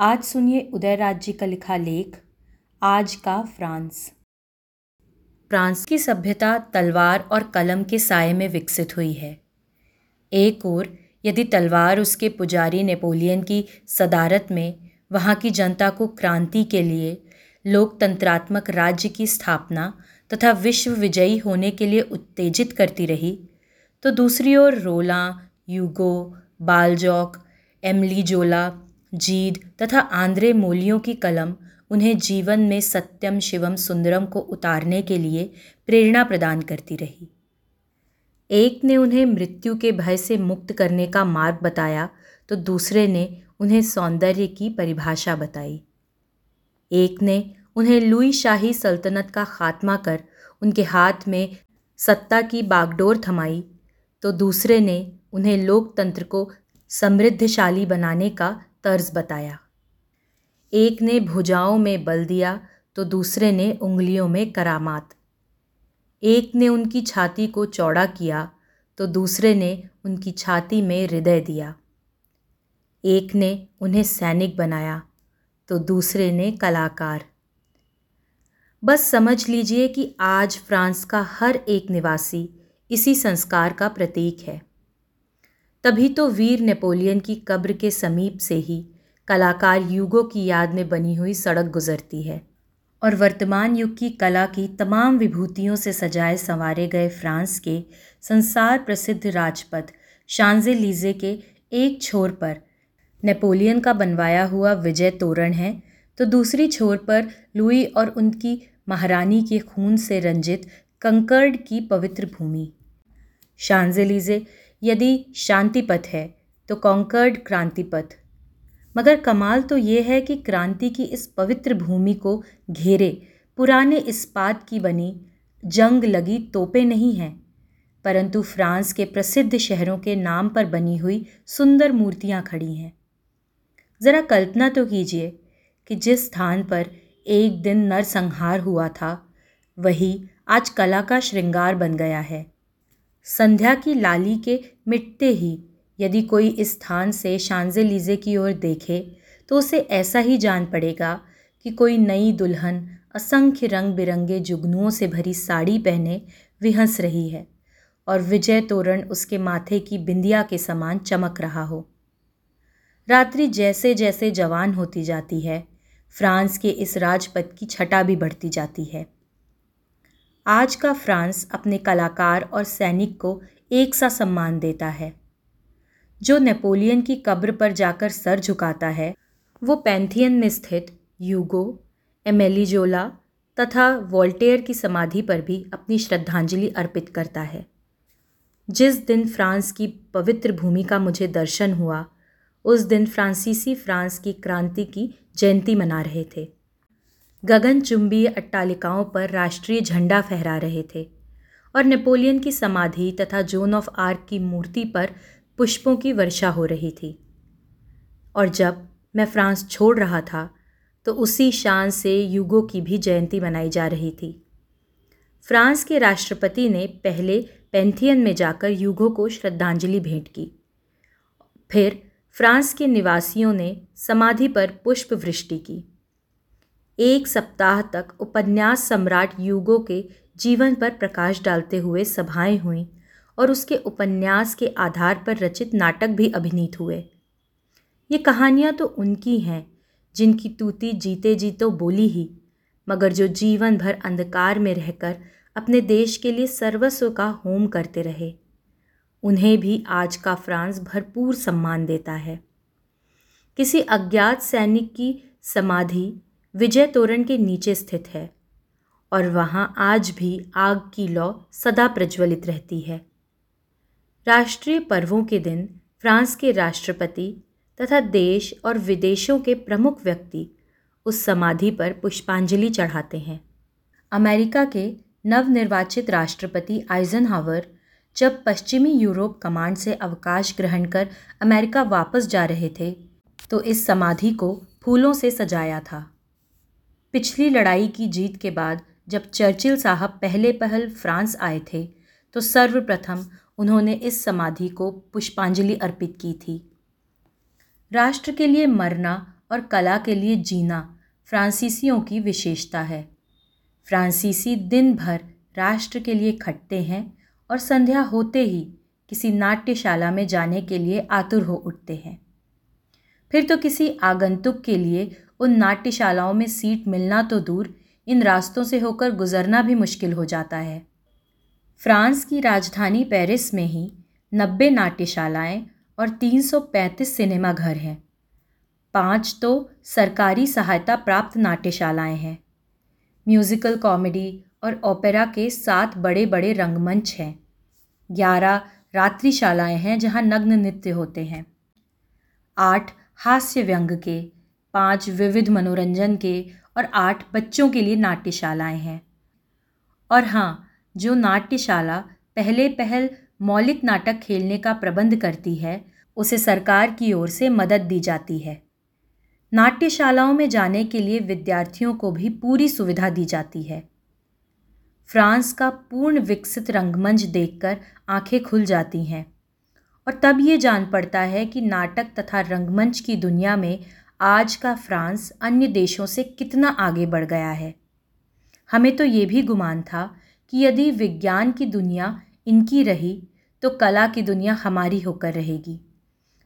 आज सुनिए उदयराज जी का लिखा लेख, आज का फ्रांस। फ्रांस की सभ्यता तलवार और कलम के साय में विकसित हुई है। एक ओर, यदि तलवार उसके पुजारी नेपोलियन की सदारत में, वहाँ की जनता को क्रांति के लिए, लोकतंत्रात्मक राज्य की स्थापना तथा विश्व विजयी होने के लिए उत्तेजित करती रही तो दूसरी ओर रोला, यूगो, बालजौक, एमली जोला जीद तथा आंद्रे मोलियों की कलम उन्हें जीवन में सत्यम शिवम सुंदरम को उतारने के लिए प्रेरणा प्रदान करती रही। एक ने उन्हें मृत्यु के भय से मुक्त करने का मार्ग बताया तो दूसरे ने उन्हें सौंदर्य की परिभाषा बताई। एक ने उन्हें लुई शाही सल्तनत का खात्मा कर उनके हाथ में सत्ता की बागडोर थमाई तो दूसरे ने उन्हें लोकतंत्र को समृद्धशाली बनाने का तर्ज बताया। एक ने भुजाओं में बल दिया तो दूसरे ने उंगलियों में करामात। एक ने उनकी छाती को चौड़ा किया तो दूसरे ने उनकी छाती में हृदय दिया। एक ने उन्हें सैनिक बनाया तो दूसरे ने कलाकार। बस समझ लीजिए कि आज फ्रांस का हर एक निवासी इसी संस्कार का प्रतीक है। तभी तो वीर नेपोलियन की कब्र के समीप से ही कलाकार युगों की याद में बनी हुई सड़क गुजरती है और वर्तमान युग की कला की तमाम विभूतियों से सजाए संवारे गए फ्रांस के संसार प्रसिद्ध राजपथ शांजे लीजे के एक छोर पर नेपोलियन का बनवाया हुआ विजय तोरण है तो दूसरी छोर पर लुई और उनकी महारानी के खून से रंजित कंकर्ड की पवित्र भूमि। शांजेलीजे यदि शांति पथ है तो कॉन्कर्ड क्रांति पथ मगर कमाल तो ये है कि क्रांति की इस पवित्र भूमि को घेरे, पुराने इस्पात की बनी, जंग लगी तोपें नहीं हैं। परंतु फ्रांस के प्रसिद्ध शहरों के नाम पर बनी हुई सुंदर मूर्तियाँ खड़ी हैं। ज़रा कल्पना तो कीजिए कि जिस स्थान पर एक दिन नरसंहार हुआ था, वही आज कला का श्रृंगार बन गया है। संध्या की लाली के मिटते ही यदि कोई इस स्थान से शांजे लीजे की ओर देखे तो उसे ऐसा ही जान पड़ेगा कि कोई नई दुल्हन असंख्य रंग बिरंगे जुगनुओं से भरी साड़ी पहने विहंस रही है और विजय तोरण उसके माथे की बिंदिया के समान चमक रहा हो। रात्रि जैसे जैसे जवान होती जाती है, फ्रांस के इस राजपथ की छटा भी बढ़ती जाती है। आज का फ्रांस अपने कलाकार और सैनिक को एक सा सम्मान देता है। जो नेपोलियन की कब्र पर जाकर सर झुकाता है, वो पैंथियन में स्थित यूगो एमेलीजोला तथा वॉल्टेयर की समाधि पर भी अपनी श्रद्धांजलि अर्पित करता है। जिस दिन फ्रांस की पवित्र भूमि का मुझे दर्शन हुआ, उस दिन फ्रांसीसी फ्रांस की क्रांति की जयंती मना रहे थे। गगनचुंबीय अट्टालिकाओं पर राष्ट्रीय झंडा फहरा रहे थे और नेपोलियन की समाधि तथा जोन ऑफ़ आर्क की मूर्ति पर पुष्पों की वर्षा हो रही थी। और जब मैं फ्रांस छोड़ रहा था तो उसी शान से युगों की भी जयंती मनाई जा रही थी। फ्रांस के राष्ट्रपति ने पहले पेंथियन में जाकर युगों को श्रद्धांजलि भेंट की। फिर फ्रांस के निवासियों ने समाधि पर पुष्प वृष्टि की। एक सप्ताह तक उपन्यास सम्राट युगो के जीवन पर प्रकाश डालते हुए सभाएँ हुईं और उसके उपन्यास के आधार पर रचित नाटक भी अभिनीत हुए। ये कहानियाँ तो उनकी हैं, जिनकी तूती जीते जी तो बोली ही, मगर जो जीवन भर अंधकार में रहकर अपने देश के लिए सर्वस्व का होम करते रहे, उन्हें भी आज का फ्रांस भरपूर सम्मान देता है। किसी अज्ञात सैनिक की समाधि विजय तोरण के नीचे स्थित है और वहाँ आज भी आग की लौ सदा प्रज्वलित रहती है। राष्ट्रीय पर्वों के दिन फ्रांस के राष्ट्रपति तथा देश और विदेशों के प्रमुख व्यक्ति उस समाधि पर पुष्पांजलि चढ़ाते हैं। अमेरिका के नवनिर्वाचित राष्ट्रपति आइजनहावर जब पश्चिमी यूरोप कमांड से अवकाश ग्रहण कर अमेरिका वापस जा रहे थे तो इस समाधि को फूलों से सजाया था। पिछली लड़ाई की जीत के बाद जब चर्चिल साहब पहले पहल फ्रांस आए थे तो सर्वप्रथम उन्होंने इस समाधि को पुष्पांजलि अर्पित की थी। राष्ट्र के लिए मरना और कला के लिए जीना फ्रांसीसियों की विशेषता है। फ्रांसीसी दिन भर राष्ट्र के लिए खटते हैं और संध्या होते ही किसी नाट्यशाला में जाने के लिए आतुर हो उठते हैं। फिर तो किसी आगंतुक के लिए उन नाट्यशालाओं में सीट मिलना तो दूर, इन रास्तों से होकर गुजरना भी मुश्किल हो जाता है। फ्रांस की राजधानी पेरिस में ही नब्बे नाट्यशालाएँ और 335 सिनेमा घर हैं। पाँच तो सरकारी सहायता प्राप्त नाट्यशालाएँ हैं। म्यूज़िकल कॉमेडी और ओपेरा के सात बड़े बड़े रंगमंच हैं। ग्यारह रात्रिशालाएँ हैं जहाँ नग्न नृत्य होते हैं। आठ हास्य व्यंग के पाँच विविध मनोरंजन के और आठ बच्चों के लिए नाट्यशालाएँ हैं। और हाँ जो नाट्यशाला पहले पहल मौलिक नाटक खेलने का प्रबंध करती है, उसे सरकार की ओर से मदद दी जाती है। नाट्यशालाओं में जाने के लिए विद्यार्थियों को भी पूरी सुविधा दी जाती है। फ्रांस का पूर्ण विकसित रंगमंच देखकर आँखें खुल जाती हैं। और तब ये जान पड़ता है कि नाटक तथा रंगमंच की दुनिया में आज का फ्रांस अन्य देशों से कितना आगे बढ़ गया है। हमें तो ये भी गुमान था कि यदि विज्ञान की दुनिया इनकी रही तो कला की दुनिया हमारी होकर रहेगी।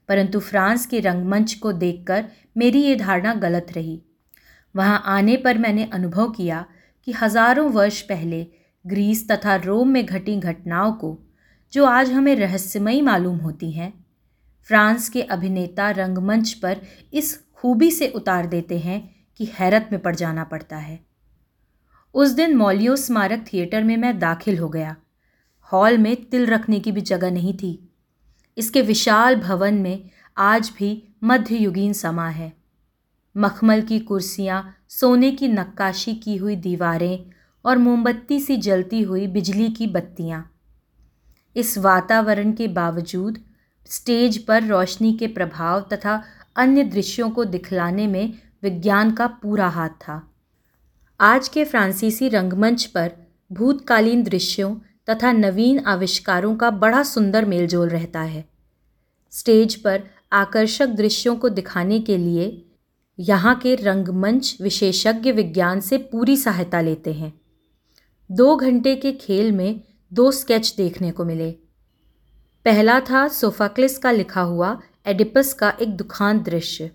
परंतु फ्रांस के रंगमंच को देखकर मेरी ये धारणा गलत रही। वहाँ आने पर मैंने अनुभव किया कि हज़ारों वर्ष पहले ग्रीस तथा रोम में घटी घटनाओं को, जो आज हमें रहस्यमयी मालूम होती हैं, फ्रांस के अभिनेता रंगमंच पर इस खूबी से उतार देते हैं कि हैरत में पड़ जाना पड़ता है। उस दिन मौलियो स्मारक थिएटर में मैं दाखिल हो गया। हॉल में तिल रखने की भी जगह नहीं थी। इसके विशाल भवन में आज भी मध्ययुगीन समा है। मखमल की कुर्सियाँ, सोने की नक्काशी की हुई दीवारें और मोमबत्ती सी जलती हुई बिजली की बत्तियाँ। इस वातावरण के बावजूद स्टेज पर रोशनी के प्रभाव तथा अन्य दृश्यों को दिखलाने में विज्ञान का पूरा हाथ था। आज के फ्रांसीसी रंगमंच पर भूतकालीन दृश्यों तथा नवीन आविष्कारों का बड़ा सुंदर मेलजोल रहता है। स्टेज पर आकर्षक दृश्यों को दिखाने के लिए यहाँ के रंगमंच विशेषज्ञ विज्ञान से पूरी सहायता लेते हैं। दो घंटे के खेल में दो स्केच देखने को मिले। पहला था सोफाक्लिस का लिखा हुआ एडिपस का एक दुखांत दृश्य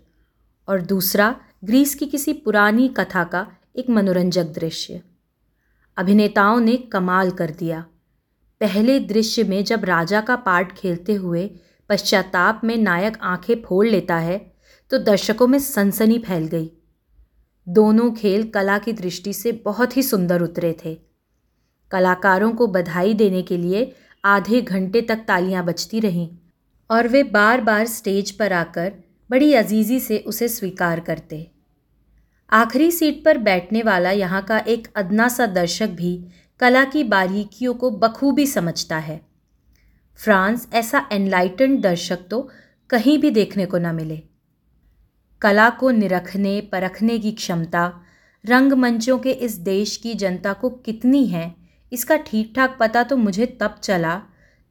और दूसरा ग्रीस की किसी पुरानी कथा का एक मनोरंजक दृश्य। अभिनेताओं ने कमाल कर दिया। पहले दृश्य में जब राजा का पार्ट खेलते हुए पश्चाताप में नायक आँखें फोड़ लेता है तो दर्शकों में सनसनी फैल गई। दोनों खेल कला की दृष्टि से बहुत ही सुंदर उतरे थे। कलाकारों को बधाई देने के लिए आधे घंटे तक तालियाँ बजती रहीं। और वे बार बार स्टेज पर आकर बड़ी अजीज़ी से उसे स्वीकार करते। आखिरी सीट पर बैठने वाला यहाँ का एक अदना सा दर्शक भी कला की बारीकियों को बखूबी समझता है। फ्रांस ऐसा एनलाइटेंड दर्शक तो कहीं भी देखने को न मिले। कला को निरखने, परखने की क्षमता रंगमंचों के इस देश की जनता को कितनी है, इसका ठीक ठाक पता तो मुझे तब चला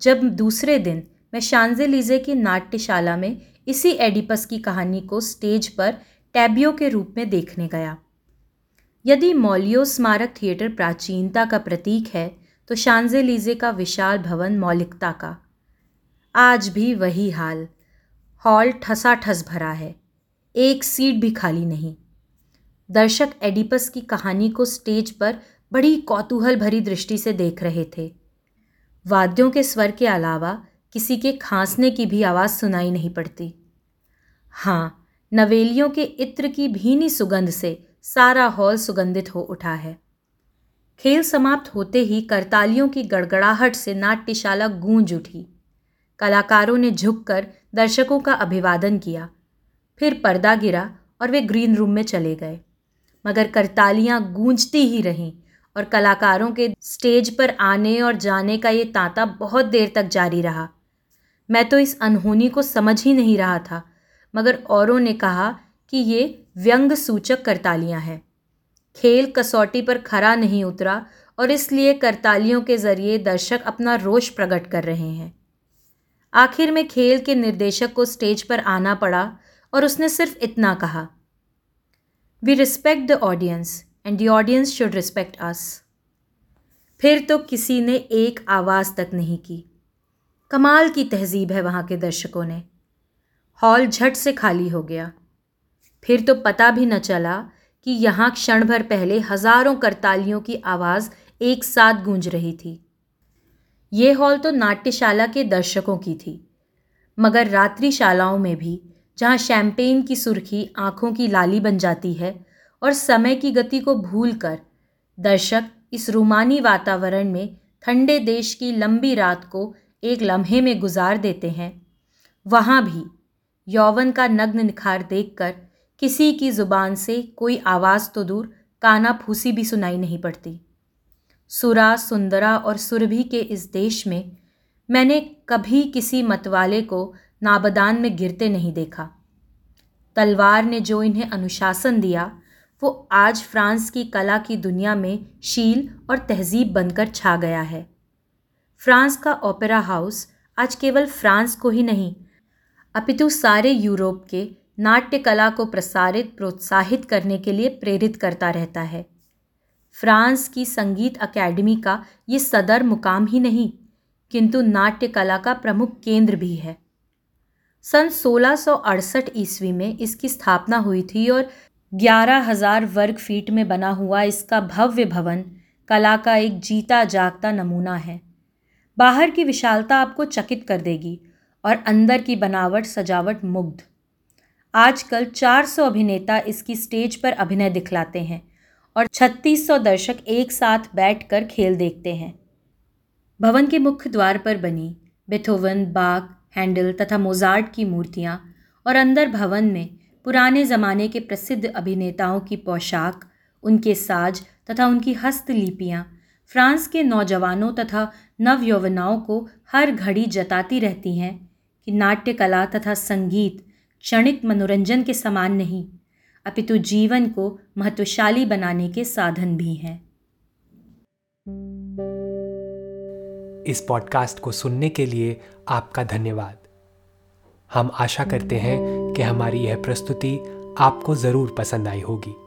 जब दूसरे दिन मैं शांजे की नाट्यशाला में इसी एडिपस की कहानी को स्टेज पर टैबियो के रूप में देखने गया। यदि मौलियो स्मारक थिएटर प्राचीनता का प्रतीक है तो शांजे लीजे का विशाल भवन मौलिकता का। आज भी वही हाल। हॉल ठसा ठस भरा है। एक सीट भी खाली नहीं। दर्शक एडिपस की कहानी को स्टेज पर बड़ी कौतूहल भरी दृष्टि से देख रहे थे। वाद्यों के स्वर के अलावा किसी के खांसने की भी आवाज़ सुनाई नहीं पड़ती। हाँ नवेलियों के इत्र की भीनी सुगंध से सारा हॉल सुगंधित हो उठा है। खेल समाप्त होते ही करतालियों की गड़गड़ाहट से नाट्यशाला गूंज उठी। कलाकारों ने झुककर दर्शकों का अभिवादन किया। फिर पर्दा गिरा और वे ग्रीन रूम में चले गए। मगर करतालियाँ गूंजती ही रहीं और कलाकारों के स्टेज पर आने और जाने का ये तांता बहुत देर तक जारी रहा। मैं तो इस अनहोनी को समझ ही नहीं रहा था, मगर औरों ने कहा कि ये व्यंग सूचक करतालियाँ हैं। खेल कसौटी पर खरा नहीं उतरा और इसलिए करतालियों के ज़रिए दर्शक अपना रोष प्रकट कर रहे हैं। आखिर में खेल के निर्देशक को स्टेज पर आना पड़ा और उसने सिर्फ़ इतना कहा we respect the audience and the audience should respect us फिर तो किसी ने एक आवाज़ तक नहीं की। कमाल की तहजीब है वहाँ के दर्शकों ने। हॉल झट से खाली हो गया। फिर तो पता भी न चला कि यहाँ क्षण भर पहले हज़ारों करतालियों की आवाज़ एक साथ गूंज रही थी। ये हॉल तो नाट्यशाला के दर्शकों की थी। मगर रात्रिशालाओं में भी, जहाँ शैम्पेन की सुर्खी आँखों की लाली बन जाती है और समय की गति को भूलकर दर्शक इस रूमानी वातावरण में ठंडे देश की लंबी रात को एक लम्हे में गुजार देते हैं। वहाँ भी यौवन का नग्न निखार देखकर किसी की ज़ुबान से कोई आवाज़ तो दूर काना फूसी भी सुनाई नहीं पड़ती। सुरा, सुंदरा और सुरभि के इस देश में मैंने कभी किसी मतवाले को नाबदान में गिरते नहीं देखा। तलवार ने जो इन्हें अनुशासन दिया, वो आज फ्रांस की कला की दुनिया में शील और तहजीब बनकर छा गया है। फ्रांस का ओपेरा हाउस आज केवल फ्रांस को ही नहीं, अपितु सारे यूरोप के नाट्य कला को प्रसारित, प्रोत्साहित करने के लिए प्रेरित करता रहता है। फ्रांस की संगीत अकेडमी का ये सदर मुकाम ही नहीं, किंतु नाट्य कला का प्रमुख केंद्र भी है। सन सोलह ईस्वी में इसकी स्थापना हुई थी और ग्यारह हज़ार वर्ग फीट में बना हुआ इसका भव्य भवन कला का एक जीता जागता नमूना है। बाहर की विशालता आपको चकित कर देगी और अंदर की बनावट, सजावट मुग्ध। आजकल 400 अभिनेता इसकी स्टेज पर अभिनय दिखलाते हैं और 3600 दर्शक एक साथ बैठकर खेल देखते हैं। भवन के मुख्य द्वार पर बनी बेथोवन बाग हैंडल तथा मोजार्ट की मूर्तियाँ और अंदर भवन में पुराने ज़माने के प्रसिद्ध अभिनेताओं की पोशाक, उनके साज तथा उनकी हस्तलिपियाँ फ्रांस के नौजवानों तथा नवयौवनाओं को हर घड़ी जताती रहती हैं कि नाट्य कला तथा संगीत क्षणिक मनोरंजन के समान नहीं, अपितु जीवन को महत्वशाली बनाने के साधन भी हैं। इस पॉडकास्ट को सुनने के लिए आपका धन्यवाद। हम आशा करते हैं कि हमारी यह प्रस्तुति आपको ज़रूर पसंद आई होगी।